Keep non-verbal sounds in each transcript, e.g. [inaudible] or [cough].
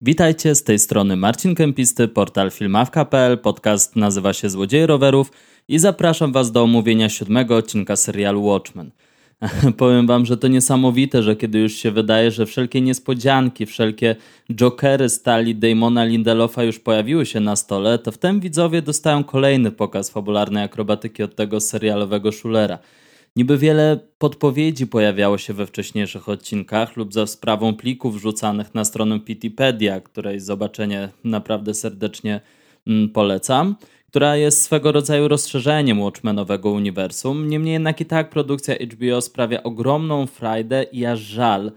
Witajcie, z tej strony Marcin Kępisty, portal filmawka.pl, podcast nazywa się Złodzieje Rowerów i zapraszam Was do omówienia siódmego odcinka serialu Watchmen. [laughs] Powiem Wam, że to niesamowite, że kiedy już się wydaje, że wszelkie niespodzianki, wszelkie jokery stali Damona Lindelofa już pojawiły się na stole, to wtem widzowie dostają kolejny pokaz fabularnej akrobatyki od tego serialowego szulera – Niby wiele podpowiedzi pojawiało się we wcześniejszych odcinkach lub za sprawą plików wrzucanych na stronę Wikipedia, której zobaczenie naprawdę serdecznie mm, polecam, która jest swego rodzaju rozszerzeniem Watchmenowego uniwersum. Niemniej jednak i tak produkcja HBO sprawia ogromną frajdę i aż żal,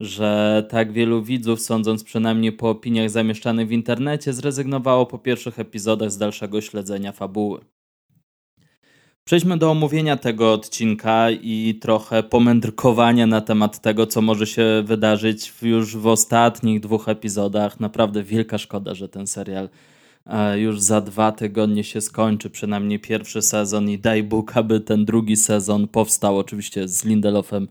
że tak wielu widzów, sądząc przynajmniej po opiniach zamieszczanych w internecie, zrezygnowało po pierwszych epizodach z dalszego śledzenia fabuły. Przejdźmy do omówienia tego odcinka i trochę pomędrkowania na temat tego, co może się wydarzyć już w ostatnich dwóch epizodach. Naprawdę wielka szkoda, że ten serial e, już za dwa tygodnie się skończy, przynajmniej pierwszy sezon i daj Bóg, aby ten drugi sezon powstał, oczywiście z Lindelofem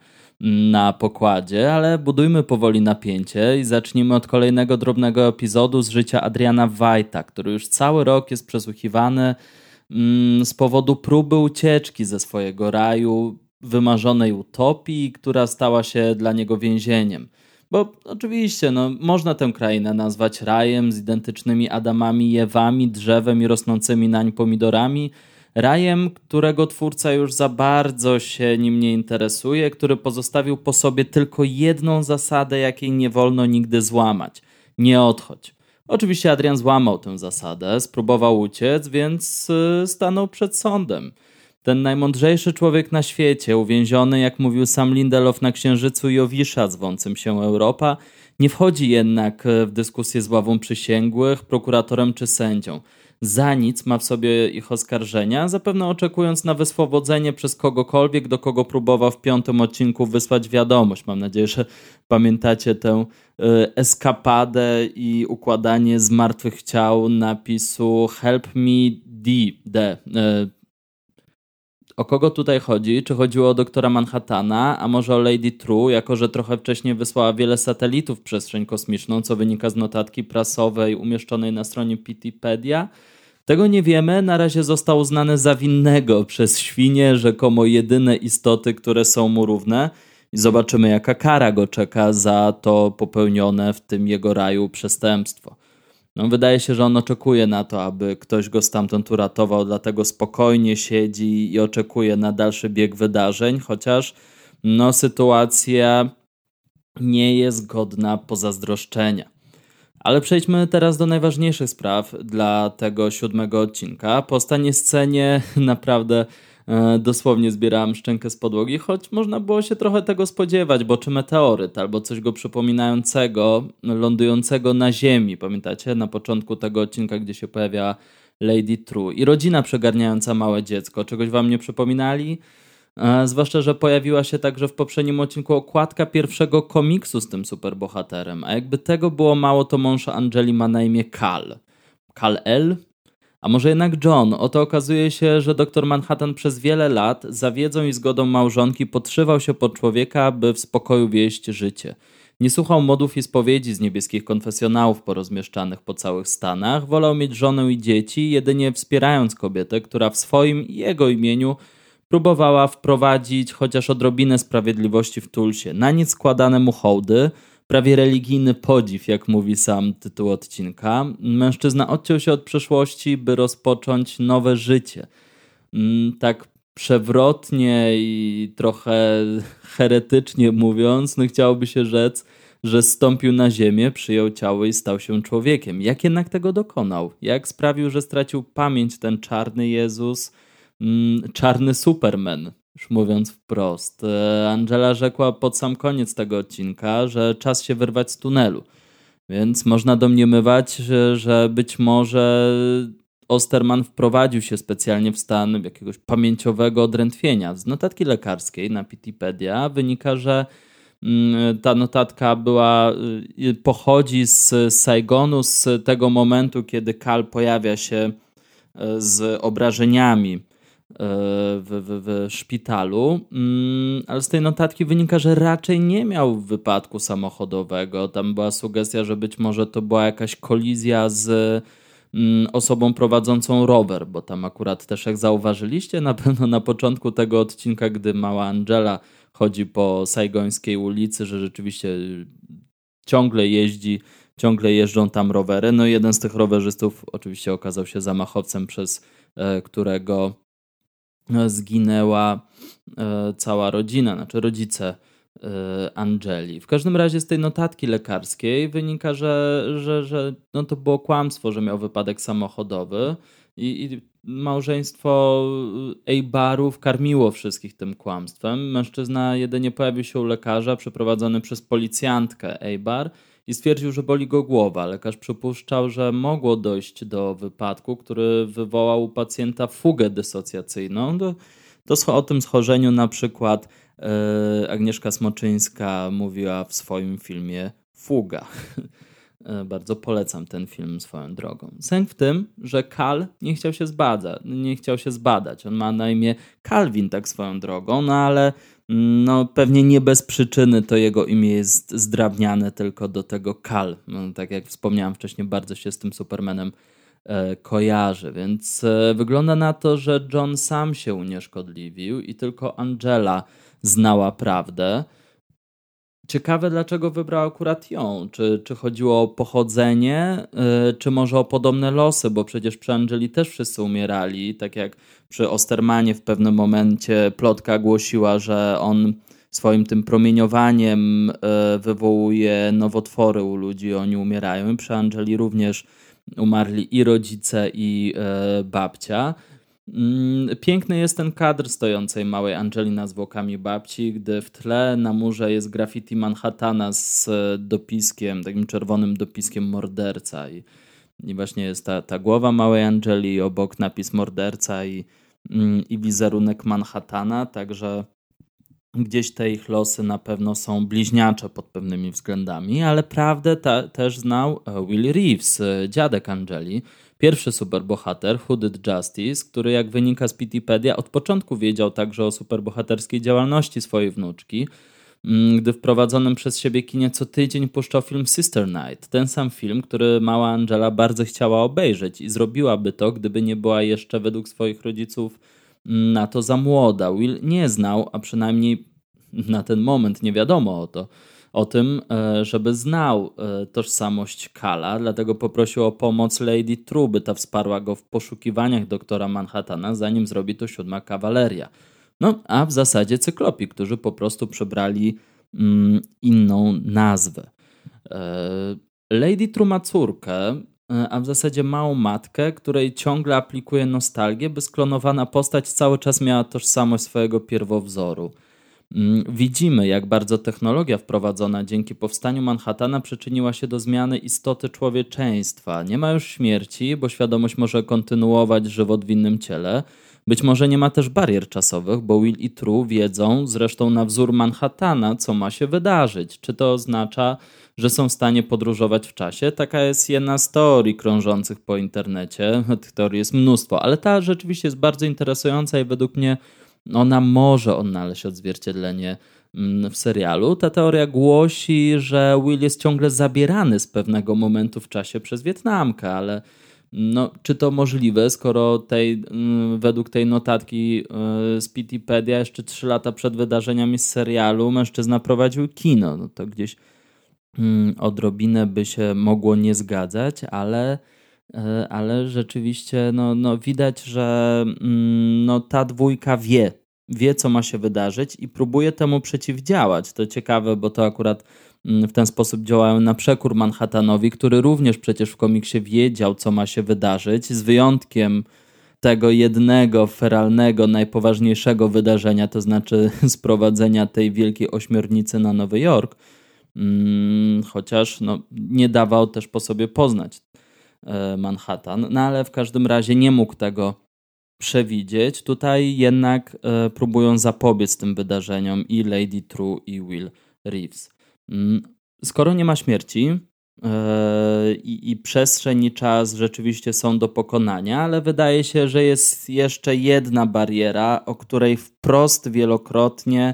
na pokładzie, ale budujmy powoli napięcie i zacznijmy od kolejnego drobnego epizodu z życia Adriana Wajta, który już cały rok jest przesłuchiwany Mm, z powodu próby ucieczki ze swojego raju, wymarzonej utopii, która stała się dla niego więzieniem. Bo oczywiście, no, można tę krainę nazwać rajem z identycznymi Adamami i Ewami, drzewem i rosnącymi nań pomidorami. Rajem, którego twórca już za bardzo się nim nie interesuje, który pozostawił po sobie tylko jedną zasadę, jakiej nie wolno nigdy złamać: nie odchodź. Oczywiście Adrian złamał tę zasadę, spróbował uciec, więc y, stanął przed sądem. Ten najmądrzejszy człowiek na świecie, uwięziony, jak mówił sam Lindelof, na księżycu Jowisza zwącym się Europa, nie wchodzi jednak w dyskusję z ławą przysięgłych, prokuratorem czy sędzią za nic ma w sobie ich oskarżenia, zapewne oczekując na wyswobodzenie przez kogokolwiek, do kogo próbował w piątym odcinku wysłać wiadomość. Mam nadzieję, że pamiętacie tę y, eskapadę i układanie zmartwychwciał napisu Help me D, D y, o kogo tutaj chodzi? Czy chodziło o doktora Manhattana, a może o Lady True, jako że trochę wcześniej wysłała wiele satelitów w przestrzeń kosmiczną, co wynika z notatki prasowej umieszczonej na stronie Wikipedia? Tego nie wiemy, na razie został uznany za winnego przez świnie, rzekomo jedyne istoty, które są mu równe. I zobaczymy, jaka kara go czeka za to popełnione w tym jego raju przestępstwo. No, wydaje się, że on oczekuje na to, aby ktoś go stamtąd uratował, dlatego spokojnie siedzi i oczekuje na dalszy bieg wydarzeń, chociaż no, sytuacja nie jest godna pozazdroszczenia. Ale przejdźmy teraz do najważniejszych spraw dla tego siódmego odcinka. Po stanie scenie [laughs] naprawdę dosłownie zbierałem szczękę z podłogi, choć można było się trochę tego spodziewać, bo czy meteoryt albo coś go przypominającego, lądującego na ziemi, pamiętacie, na początku tego odcinka, gdzie się pojawia Lady True i rodzina przegarniająca małe dziecko, czegoś wam nie przypominali? E, zwłaszcza, że pojawiła się także w poprzednim odcinku okładka pierwszego komiksu z tym superbohaterem, a jakby tego było mało, to mąż Angeli ma na imię Kal. Kal L? A może jednak John? Oto okazuje się, że dr Manhattan przez wiele lat za wiedzą i zgodą małżonki podszywał się pod człowieka, by w spokoju wieść życie. Nie słuchał modów i spowiedzi z niebieskich konfesjonałów porozmieszczanych po całych Stanach, wolał mieć żonę i dzieci, jedynie wspierając kobietę, która w swoim i jego imieniu próbowała wprowadzić chociaż odrobinę sprawiedliwości w Tulsie. Na nic składane mu hołdy – prawie religijny podziw, jak mówi sam tytuł odcinka. Mężczyzna odciął się od przeszłości, by rozpocząć nowe życie. Mm, tak przewrotnie i trochę heretycznie mówiąc, no chciałoby się rzec, że stąpił na ziemię, przyjął ciało i stał się człowiekiem. Jak jednak tego dokonał? Jak sprawił, że stracił pamięć ten czarny Jezus, mm, czarny Superman? Już mówiąc wprost. E, Angela rzekła pod sam koniec tego odcinka, że czas się wyrwać z tunelu. Więc można domniemywać, że, że być może Osterman wprowadził się specjalnie w stan jakiegoś pamięciowego odrętwienia. Z notatki lekarskiej na Wikipedia wynika, że mm, ta notatka była, y, pochodzi z Saigonu, z tego momentu, kiedy Kal pojawia się e, z obrażeniami w, w, w szpitalu, mm, ale z tej notatki wynika, że raczej nie miał wypadku samochodowego. Tam była sugestia, że być może to była jakaś kolizja z mm, osobą prowadzącą rower, bo tam akurat też jak zauważyliście na pewno na początku tego odcinka, gdy mała Angela chodzi po Saigońskiej ulicy, że rzeczywiście ciągle jeździ, ciągle jeżdżą tam rowery. No jeden z tych rowerzystów oczywiście okazał się zamachowcem, przez e, którego e, zginęła e, cała rodzina, znaczy rodzice Angeli. W każdym razie z tej notatki lekarskiej wynika, że, że, że no to było kłamstwo, że miał wypadek samochodowy i, i małżeństwo Eibarów karmiło wszystkich tym kłamstwem. Mężczyzna jedynie pojawił się u lekarza przeprowadzony przez policjantkę Eibar i stwierdził, że boli go głowa. Lekarz przypuszczał, że mogło dojść do wypadku, który wywołał u pacjenta fugę dysocjacyjną. To, to o tym schorzeniu na przykład e, Agnieszka Smoczyńska mówiła w swoim filmie Fuga. [laughs] E, bardzo polecam ten film swoją drogą. Sęk w tym, że Kal nie chciał się zbadać. Nie chciał się zbadać. On ma na imię Calvin tak swoją drogą, no ale mm, no, pewnie nie bez przyczyny to jego imię jest zdrabniane tylko do tego Kal. No, tak jak wspomniałem wcześniej, bardzo się z tym Supermanem e, kojarzy, więc e, wygląda na to, że John sam się unieszkodliwił i tylko Angela znała prawdę. Ciekawe, dlaczego wybrał akurat ją. Czy, czy chodziło o pochodzenie, yy, czy może o podobne losy, bo przecież przy Angeli też wszyscy umierali. Tak jak przy Ostermanie w pewnym momencie plotka głosiła, że on swoim tym promieniowaniem yy, wywołuje nowotwory u ludzi, oni umierają. I przy Angeli również umarli i rodzice, i yy, babcia. Mm, piękny jest ten kadr stojącej małej Angelina zwłokami babci, gdy w tle na murze jest graffiti Manhattana z dopiskiem, takim czerwonym dopiskiem morderca. I, i właśnie jest ta, ta głowa małej Angeli, obok napis morderca i, mm, i wizerunek Manhattana, także gdzieś te ich losy na pewno są bliźniacze pod pewnymi względami, ale prawdę ta, też znał e, Will Reeves, e, dziadek Angeli Pierwszy superbohater, Hooded Justice, który jak wynika z Wikipedia od początku wiedział także o superbohaterskiej działalności swojej wnuczki, mm, gdy w prowadzonym przez siebie kinie co tydzień puszczał film Sister Night. Ten sam film, który mała Angela bardzo chciała obejrzeć i zrobiłaby to, gdyby nie była jeszcze według swoich rodziców mm, na to za młoda. Will nie znał, a przynajmniej na ten moment nie wiadomo o to, o tym, e, żeby znał e, tożsamość Kala, dlatego poprosił o pomoc Lady True, by ta wsparła go w poszukiwaniach doktora Manhattana, zanim zrobi to siódma kawaleria. No, a w zasadzie cyklopi, którzy po prostu przebrali mm, inną nazwę. E, Lady True ma córkę, a w zasadzie małą matkę, której ciągle aplikuje nostalgię, by sklonowana postać cały czas miała tożsamość swojego pierwowzoru. Mm, widzimy, jak bardzo technologia wprowadzona dzięki powstaniu Manhattana przyczyniła się do zmiany istoty człowieczeństwa. Nie ma już śmierci, bo świadomość może kontynuować żywot w innym ciele. Być może nie ma też barier czasowych, bo Will i True wiedzą, zresztą na wzór Manhattana, co ma się wydarzyć. Czy to oznacza, że są w stanie podróżować w czasie? Taka jest jedna z teorii krążących po internecie. [laughs] Tych teorii jest mnóstwo, ale ta rzeczywiście jest bardzo interesująca i według mnie ona może odnaleźć odzwierciedlenie mm, w serialu. Ta teoria głosi, że Will jest ciągle zabierany z pewnego momentu w czasie przez Wietnamkę, ale no, czy to możliwe, skoro tej, mm, według tej notatki y, z Wikipedia jeszcze trzy lata przed wydarzeniami z serialu mężczyzna prowadził kino. No to gdzieś mm, odrobinę by się mogło nie zgadzać, ale ale rzeczywiście no, no widać, że mm, no, ta dwójka wie, wie co ma się wydarzyć i próbuje temu przeciwdziałać. To ciekawe, bo to akurat mm, w ten sposób działają na przekór Manhattanowi, który również przecież w komiksie wiedział, co ma się wydarzyć, z wyjątkiem tego jednego feralnego, najpoważniejszego wydarzenia, to znaczy [laughs] sprowadzenia tej wielkiej ośmiornicy na Nowy Jork, mm, chociaż no, nie dawał też po sobie poznać E, Manhattan, no ale w każdym razie nie mógł tego przewidzieć. Tutaj jednak e, próbują zapobiec tym wydarzeniom i Lady True i Will Reeves. Mm, skoro nie ma śmierci, i, i przestrzeń i czas rzeczywiście są do pokonania, ale wydaje się, że jest jeszcze jedna bariera, o której wprost wielokrotnie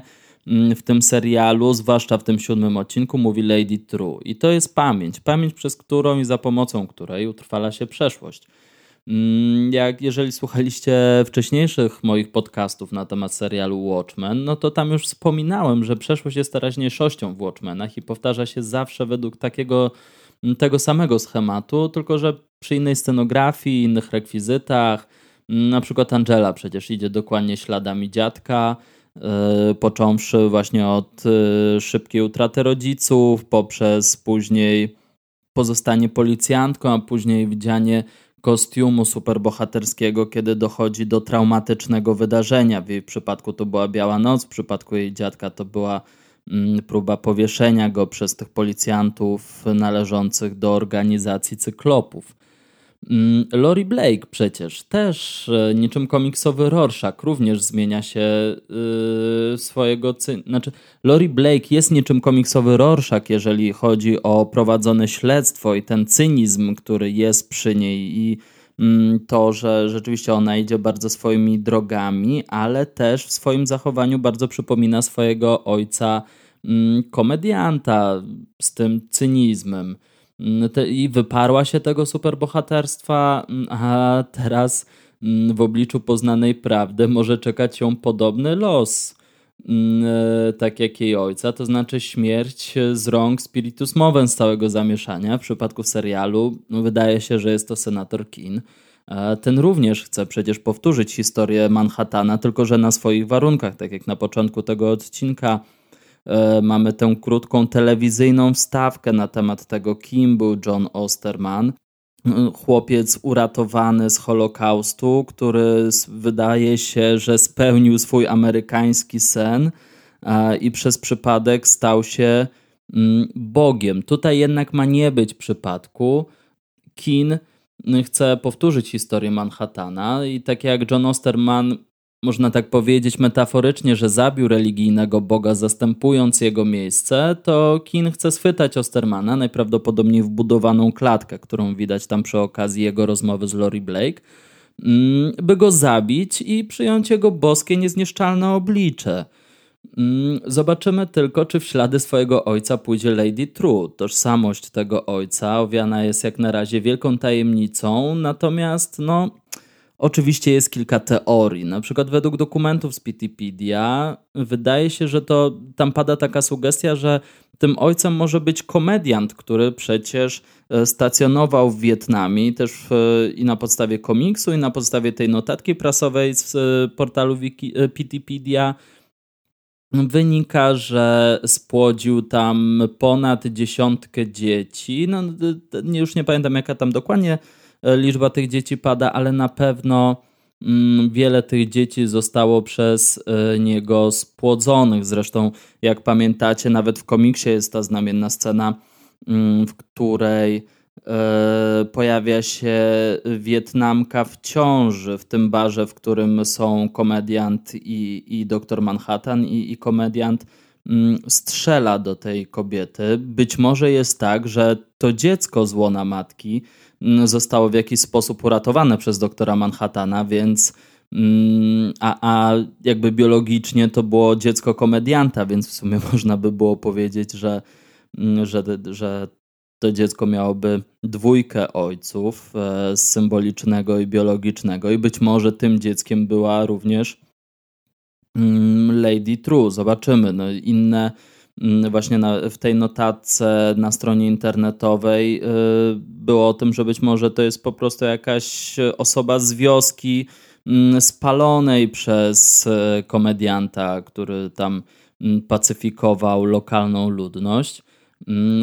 w tym serialu, zwłaszcza w tym siódmym odcinku, mówi Lady True. I to jest pamięć. Pamięć, przez którą i za pomocą której utrwala się przeszłość. Mm, jak jeżeli słuchaliście wcześniejszych moich podcastów na temat serialu Watchmen, no to tam już wspominałem, że przeszłość jest teraźniejszością w Watchmenach i powtarza się zawsze według takiego tego samego schematu, tylko że przy innej scenografii, innych rekwizytach. Na przykład Angela przecież idzie dokładnie śladami dziadka, począwszy właśnie od yy, szybkiej utraty rodziców, poprzez później pozostanie policjantką, a później widzianie kostiumu superbohaterskiego, kiedy dochodzi do traumatycznego wydarzenia. W jej przypadku to była Biała Noc, w przypadku jej dziadka to była mm, próba powieszenia go przez tych policjantów należących do organizacji cyklopów. Mm, Lori Blake przecież też e, niczym komiksowy Rorschach również zmienia się yy, swojego. Znaczy, Lori Blake jest niczym komiksowy Rorschach, jeżeli chodzi o prowadzone śledztwo i ten cynizm, który jest przy niej i yy, to, że rzeczywiście ona idzie bardzo swoimi drogami, ale też w swoim zachowaniu bardzo przypomina swojego ojca yy, komedianta z tym cynizmem. Mm, i wyparła się tego superbohaterstwa, mm, a teraz mm, w obliczu poznanej prawdy może czekać ją podobny los, e, tak jak jej ojca, to znaczy śmierć z rąk Spiritus Moven z całego zamieszania. W przypadku serialu wydaje się, że jest to senator Kin. Ten również chce przecież powtórzyć historię Manhattana, tylko że na swoich warunkach, tak jak na początku tego odcinka mamy tę krótką telewizyjną wstawkę na temat tego, kim był John Osterman. E, chłopiec uratowany z Holokaustu, który wydaje się, że spełnił swój amerykański sen e, i przez przypadek stał się mm, Bogiem. Tutaj jednak ma nie być przypadku. Kin chce powtórzyć historię Manhattana i tak jak John Osterman można tak powiedzieć metaforycznie, że zabił religijnego boga, zastępując jego miejsce, to Kin chce schwytać Ostermana, najprawdopodobniej wbudowaną klatkę, którą widać tam przy okazji jego rozmowy z Lori Blake, mm, by go zabić i przyjąć jego boskie, niezniszczalne oblicze. Mm, zobaczymy tylko, czy w ślady swojego ojca pójdzie Lady True. Tożsamość tego ojca owiana jest jak na razie wielką tajemnicą, natomiast no Oczywiście jest kilka teorii. Na przykład według dokumentów z Wikipedia wydaje się, że to tam pada taka sugestia, że tym ojcem może być komediant, który przecież e, stacjonował w Wietnamie też w, i na podstawie komiksu, i na podstawie tej notatki prasowej z e, portalu Wiki, Wikipedia wynika, że spłodził tam ponad dziesiątkę dzieci. No, już nie pamiętam jaka tam dokładnie E, liczba tych dzieci pada, ale na pewno mm, wiele tych dzieci zostało przez e, niego spłodzonych. Zresztą, jak pamiętacie, nawet w komiksie jest ta znamienna scena, mm, w której e, pojawia się Wietnamka w ciąży w tym barze, w którym są komediant i, i doktor Manhattan i, i komediant mm, strzela do tej kobiety. Być może jest tak, że to dziecko z łona matki zostało w jakiś sposób uratowane przez doktora Manhattana, więc mm, a, a jakby biologicznie to było dziecko komedianta, więc w sumie [laughs] można by było powiedzieć, że, mm, że, że to dziecko miałoby dwójkę ojców e, symbolicznego i biologicznego i być może tym dzieckiem była również mm, Lady True. Zobaczymy. No, inne Mm, właśnie na, w tej notatce na stronie internetowej y, było o tym, że być może to jest po prostu jakaś osoba z wioski mm, spalonej przez y, komedianta, który tam mm, pacyfikował lokalną ludność.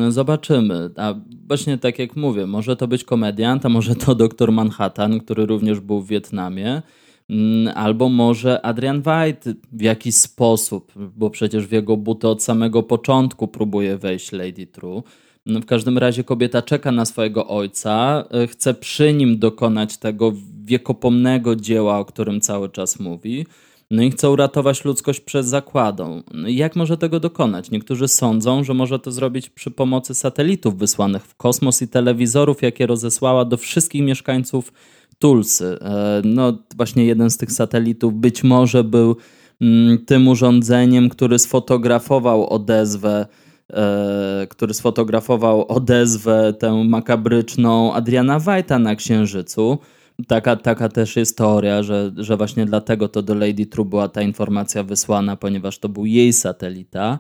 Zobaczymy. A właśnie tak jak mówię, może to być komediant, a może to doktor Manhattan, który również był w Wietnamie. Mm, albo może Adrian White w jakiś sposób, bo przecież w jego buty od samego początku próbuje wejść Lady True. No, w każdym razie kobieta czeka na swojego ojca, e, chce przy nim dokonać tego wiekopomnego dzieła, o którym cały czas mówi. no i chce uratować ludzkość przed zakładą. No jak może tego dokonać? Niektórzy sądzą, że może to zrobić przy pomocy satelitów wysłanych w kosmos i telewizorów, jakie rozesłała do wszystkich mieszkańców Tulsy. E, no właśnie jeden z tych satelitów być może był mm, tym urządzeniem, który sfotografował odezwę e, który sfotografował odezwę tę makabryczną Adriana Wajta na Księżycu. Taka, taka też jest teoria, że, że właśnie dlatego to do Lady True była ta informacja wysłana, ponieważ to był jej satelita.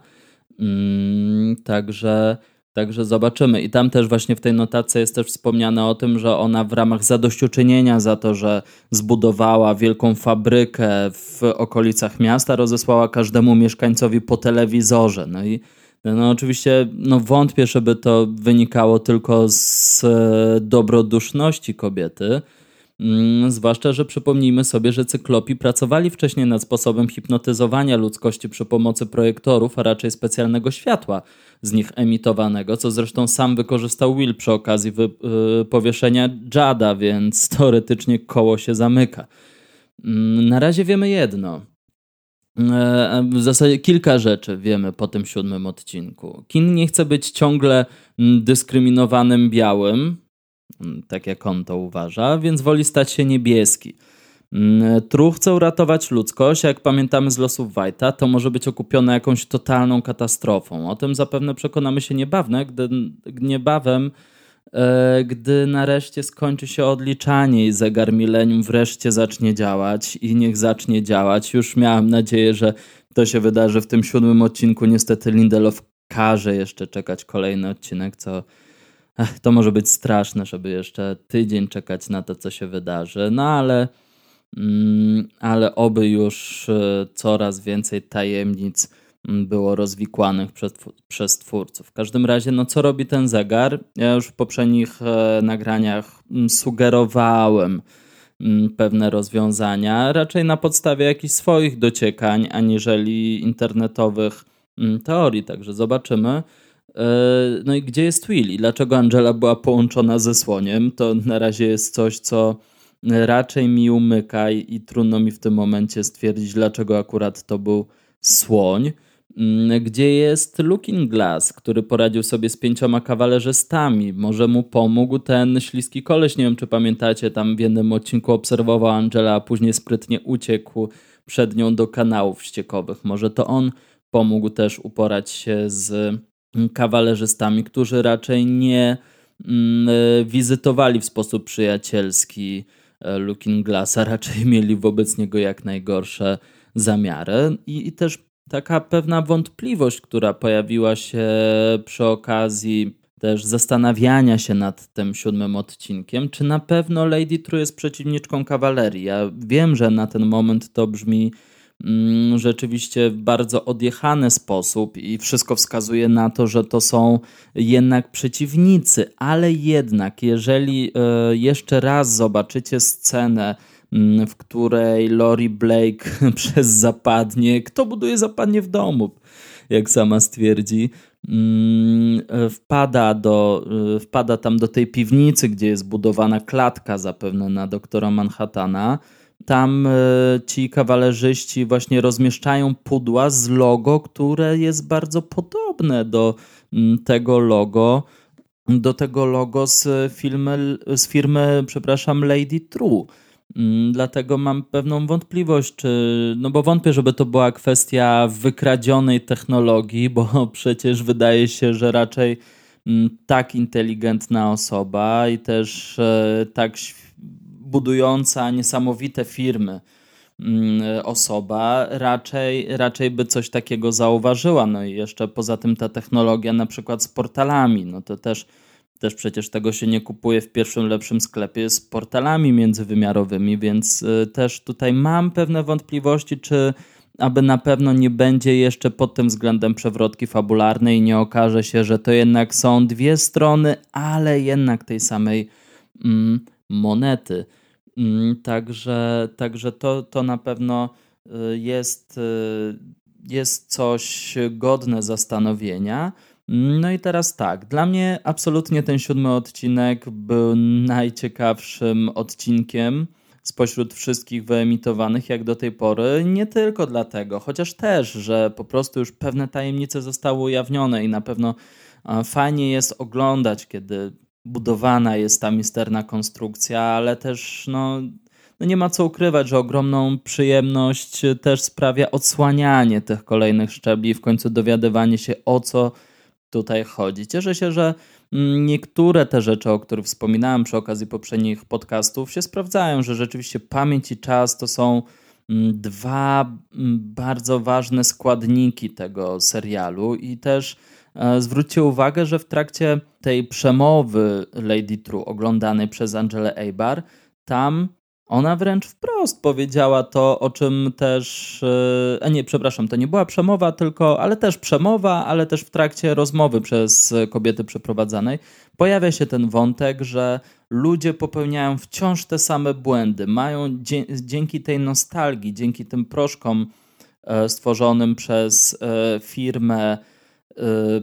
Mm, także, także zobaczymy. I tam też właśnie w tej notacji jest też wspomniane o tym, że ona w ramach zadośćuczynienia za to, że zbudowała wielką fabrykę w okolicach miasta, rozesłała każdemu mieszkańcowi po telewizorze. No i no oczywiście no wątpię, żeby to wynikało tylko z dobroduszności kobiety, zwłaszcza, że przypomnijmy sobie, że cyklopi pracowali wcześniej nad sposobem hipnotyzowania ludzkości przy pomocy projektorów, a raczej specjalnego światła z nich emitowanego, co zresztą sam wykorzystał Will przy okazji y, powieszenia Jada, więc [laughs] teoretycznie koło się zamyka. Mm, na razie wiemy jedno. E, w zasadzie kilka rzeczy wiemy po tym siódmym odcinku. Kin nie chce być ciągle mm, dyskryminowanym białym, Mm, tak jak on to uważa, więc woli stać się niebieski. Mm, Tru chce uratować ludzkość, a jak pamiętamy z losów White'a, to może być okupione jakąś totalną katastrofą. O tym zapewne przekonamy się niebawne, gdy, niebawem, e, gdy nareszcie skończy się odliczanie i zegar milenium wreszcie zacznie działać i niech zacznie działać. Już miałem nadzieję, że to się wydarzy w tym siódmym odcinku. Niestety Lindelof każe jeszcze czekać kolejny odcinek, co Ech, to może być straszne, żeby jeszcze tydzień czekać na to, co się wydarzy. No ale, mm, ale oby już e, coraz więcej tajemnic mm, było rozwikłanych przez, przez twórców. W każdym razie, no co robi ten zegar? Ja już w poprzednich e, nagraniach mm, sugerowałem pewne rozwiązania, raczej na podstawie jakichś swoich dociekań, aniżeli internetowych teorii. Także zobaczymy. E, no i gdzie jest Will i dlaczego Angela była połączona ze słoniem? To na razie jest coś, co raczej mi umyka i trudno mi w tym momencie stwierdzić, dlaczego akurat to był słoń. Mm, gdzie jest Looking Glass, który poradził sobie z pięcioma kawalerzystami? Może mu pomógł ten śliski koleś? Nie wiem, czy pamiętacie, tam w jednym odcinku obserwował Angela, a później sprytnie uciekł przed nią do kanałów ściekowych. Może to on pomógł też uporać się z kawalerzystami, którzy raczej nie mm, e, wizytowali w sposób przyjacielski e, Looking Glassa, [laughs] raczej mieli wobec niego jak najgorsze zamiary. I, i też taka pewna wątpliwość, która pojawiła się przy okazji też zastanawiania się nad tym siódmym odcinkiem, czy na pewno Lady True jest przeciwniczką kawalerii. Ja wiem, że na ten moment to brzmi rzeczywiście w bardzo odjechany sposób i wszystko wskazuje na to, że to są jednak przeciwnicy, ale jednak jeżeli e, jeszcze raz zobaczycie scenę, mm, w której Lori Blake [laughs] przez zapadnie, kto buduje zapadnie w domu, jak sama stwierdzi, mm, e, wpada, do, e, wpada tam do tej piwnicy, gdzie jest budowana klatka zapewne na doktora Manhattana, tam e, ci kawalerzyści właśnie rozmieszczają pudła z logo, które jest bardzo podobne do mm, tego logo, do tego logo z firmy, z firmy przepraszam, Lady True. Mm, dlatego mam pewną wątpliwość, czy, no bo wątpię, żeby to była kwestia wykradzionej technologii, bo [laughs] przecież wydaje się, że raczej mm, tak inteligentna osoba i też e, tak budująca niesamowite firmy mm, osoba raczej, raczej by coś takiego zauważyła. No i jeszcze poza tym ta technologia na przykład z portalami, no to też, też przecież tego się nie kupuje w pierwszym lepszym sklepie z portalami międzywymiarowymi, więc y, też tutaj mam pewne wątpliwości, czy aby na pewno nie będzie jeszcze pod tym względem przewrotki fabularnej i nie okaże się, że to jednak są dwie strony, ale jednak tej samej mm, monety. Mm, także, także to, to na pewno y, jest, y, jest coś godne zastanowienia. No i teraz tak, dla mnie absolutnie ten siódmy odcinek był najciekawszym odcinkiem spośród wszystkich wyemitowanych jak do tej pory. Nie tylko dlatego, chociaż też, że po prostu już pewne tajemnice zostały ujawnione i na pewno fajnie jest oglądać, kiedy budowana jest ta misterna konstrukcja, ale też no, no nie ma co ukrywać, że ogromną przyjemność też sprawia odsłanianie tych kolejnych szczebli i w końcu dowiadywanie się o co tutaj chodzi. Cieszę się, że mm, niektóre te rzeczy, o których wspominałem przy okazji poprzednich podcastów, się sprawdzają, że rzeczywiście pamięć i czas to są mm, dwa mm, bardzo ważne składniki tego serialu i też zwróćcie uwagę, że w trakcie tej przemowy Lady True oglądanej przez Angelę Eibar, tam ona wręcz wprost powiedziała to, o czym też. E, nie, przepraszam, to nie była przemowa, tylko, ale też przemowa, ale też w trakcie rozmowy przez kobiety przeprowadzanej pojawia się ten wątek, że ludzie popełniają wciąż te same błędy. Mają dzięki tej nostalgii, dzięki tym proszkom e, stworzonym przez e, firmę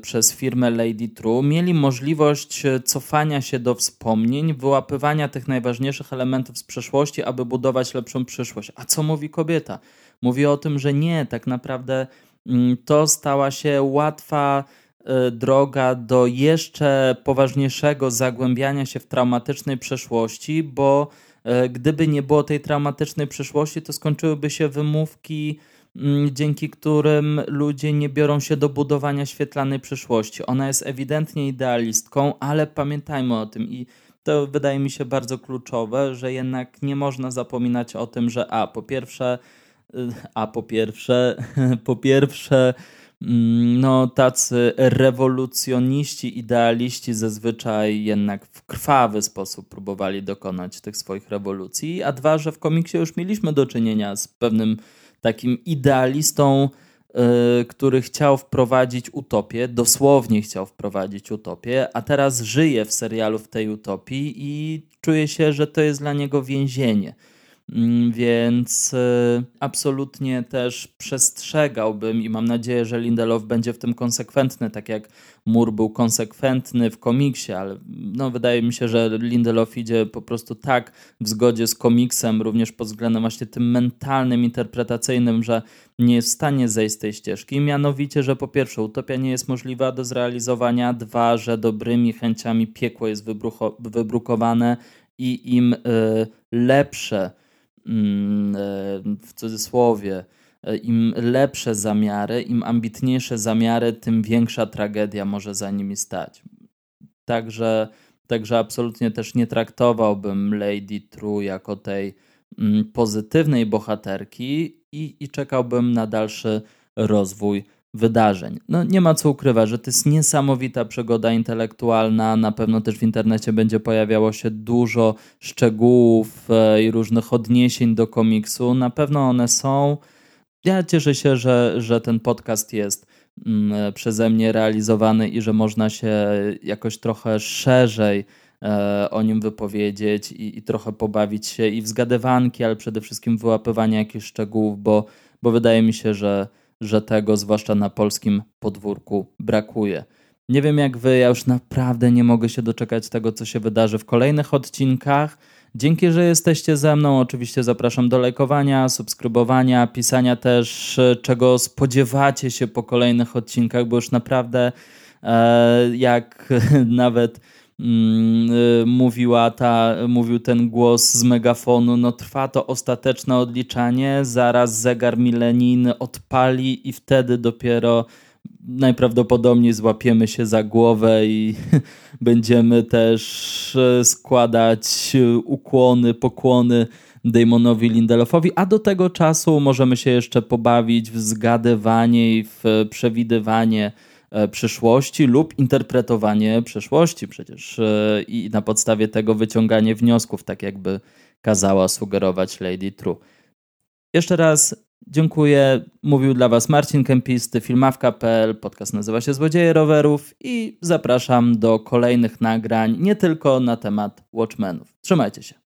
przez firmę Lady True mieli możliwość cofania się do wspomnień, wyłapywania tych najważniejszych elementów z przeszłości, aby budować lepszą przyszłość. A co mówi kobieta? Mówi o tym, że nie, tak naprawdę mm, to stała się łatwa y, droga do jeszcze poważniejszego zagłębiania się w traumatycznej przeszłości, bo y, gdyby nie było tej traumatycznej przeszłości, to skończyłyby się wymówki dzięki którym ludzie nie biorą się do budowania świetlanej przyszłości. Ona jest ewidentnie idealistką, ale pamiętajmy o tym i to wydaje mi się bardzo kluczowe, że jednak nie można zapominać o tym, że a po pierwsze, y, a po pierwsze, [laughs] po pierwsze, mm, no tacy rewolucjoniści, idealiści zazwyczaj jednak w krwawy sposób próbowali dokonać tych swoich rewolucji, a dwa, że w komiksie już mieliśmy do czynienia z pewnym takim idealistą, yy, który chciał wprowadzić utopię, dosłownie chciał wprowadzić utopię, a teraz żyje w serialu w tej utopii i czuje się, że to jest dla niego więzienie. Mm, więc y, absolutnie też przestrzegałbym i mam nadzieję, że Lindelof będzie w tym konsekwentny, tak jak Mur był konsekwentny w komiksie, ale no, wydaje mi się, że Lindelof idzie po prostu tak w zgodzie z komiksem, również pod względem właśnie tym mentalnym, interpretacyjnym, że nie jest w stanie zejść z tej ścieżki. Mianowicie, że po pierwsze utopia nie jest możliwa do zrealizowania, dwa, że dobrymi chęciami piekło jest wybrukowane i im y, lepsze Mm, w cudzysłowie, e, im lepsze zamiary, im ambitniejsze zamiary, tym większa tragedia może za nimi stać. Także, także absolutnie też nie traktowałbym Lady True jako tej mm, pozytywnej bohaterki i, i czekałbym na dalszy rozwój wydarzeń. No nie ma co ukrywać, że to jest niesamowita przygoda intelektualna. Na pewno też w internecie będzie pojawiało się dużo szczegółów e, i różnych odniesień do komiksu. Na pewno one są. Ja cieszę się, że, że ten podcast jest mm, przeze mnie realizowany i że można się jakoś trochę szerzej e, o nim wypowiedzieć i, i trochę pobawić się i w zgadywanki, ale przede wszystkim wyłapywanie jakichś szczegółów, bo, bo wydaje mi się, że że tego, zwłaszcza na polskim podwórku, brakuje. Nie wiem jak wy, ja już naprawdę nie mogę się doczekać tego, co się wydarzy w kolejnych odcinkach. Dzięki, że jesteście ze mną. Oczywiście zapraszam do lajkowania, subskrybowania, pisania też, czego spodziewacie się po kolejnych odcinkach, bo już naprawdę e, jak [laughs] nawet mówiła ta, mówił ten głos z megafonu, no trwa to ostateczne odliczanie, zaraz zegar milenijny odpali i wtedy dopiero najprawdopodobniej złapiemy się za głowę i [laughs] będziemy też e, składać ukłony, pokłony Damonowi Lindelofowi, a do tego czasu możemy się jeszcze pobawić w zgadywanie i w przewidywanie przyszłości lub interpretowanie przeszłości przecież e, i na podstawie tego wyciąganie wniosków, tak jakby kazała sugerować Lady True. Jeszcze raz dziękuję. Mówił dla Was Marcin Kempisty, filmawka.pl, podcast nazywa się Złodzieje Rowerów i zapraszam do kolejnych nagrań, nie tylko na temat Watchmenów. Trzymajcie się.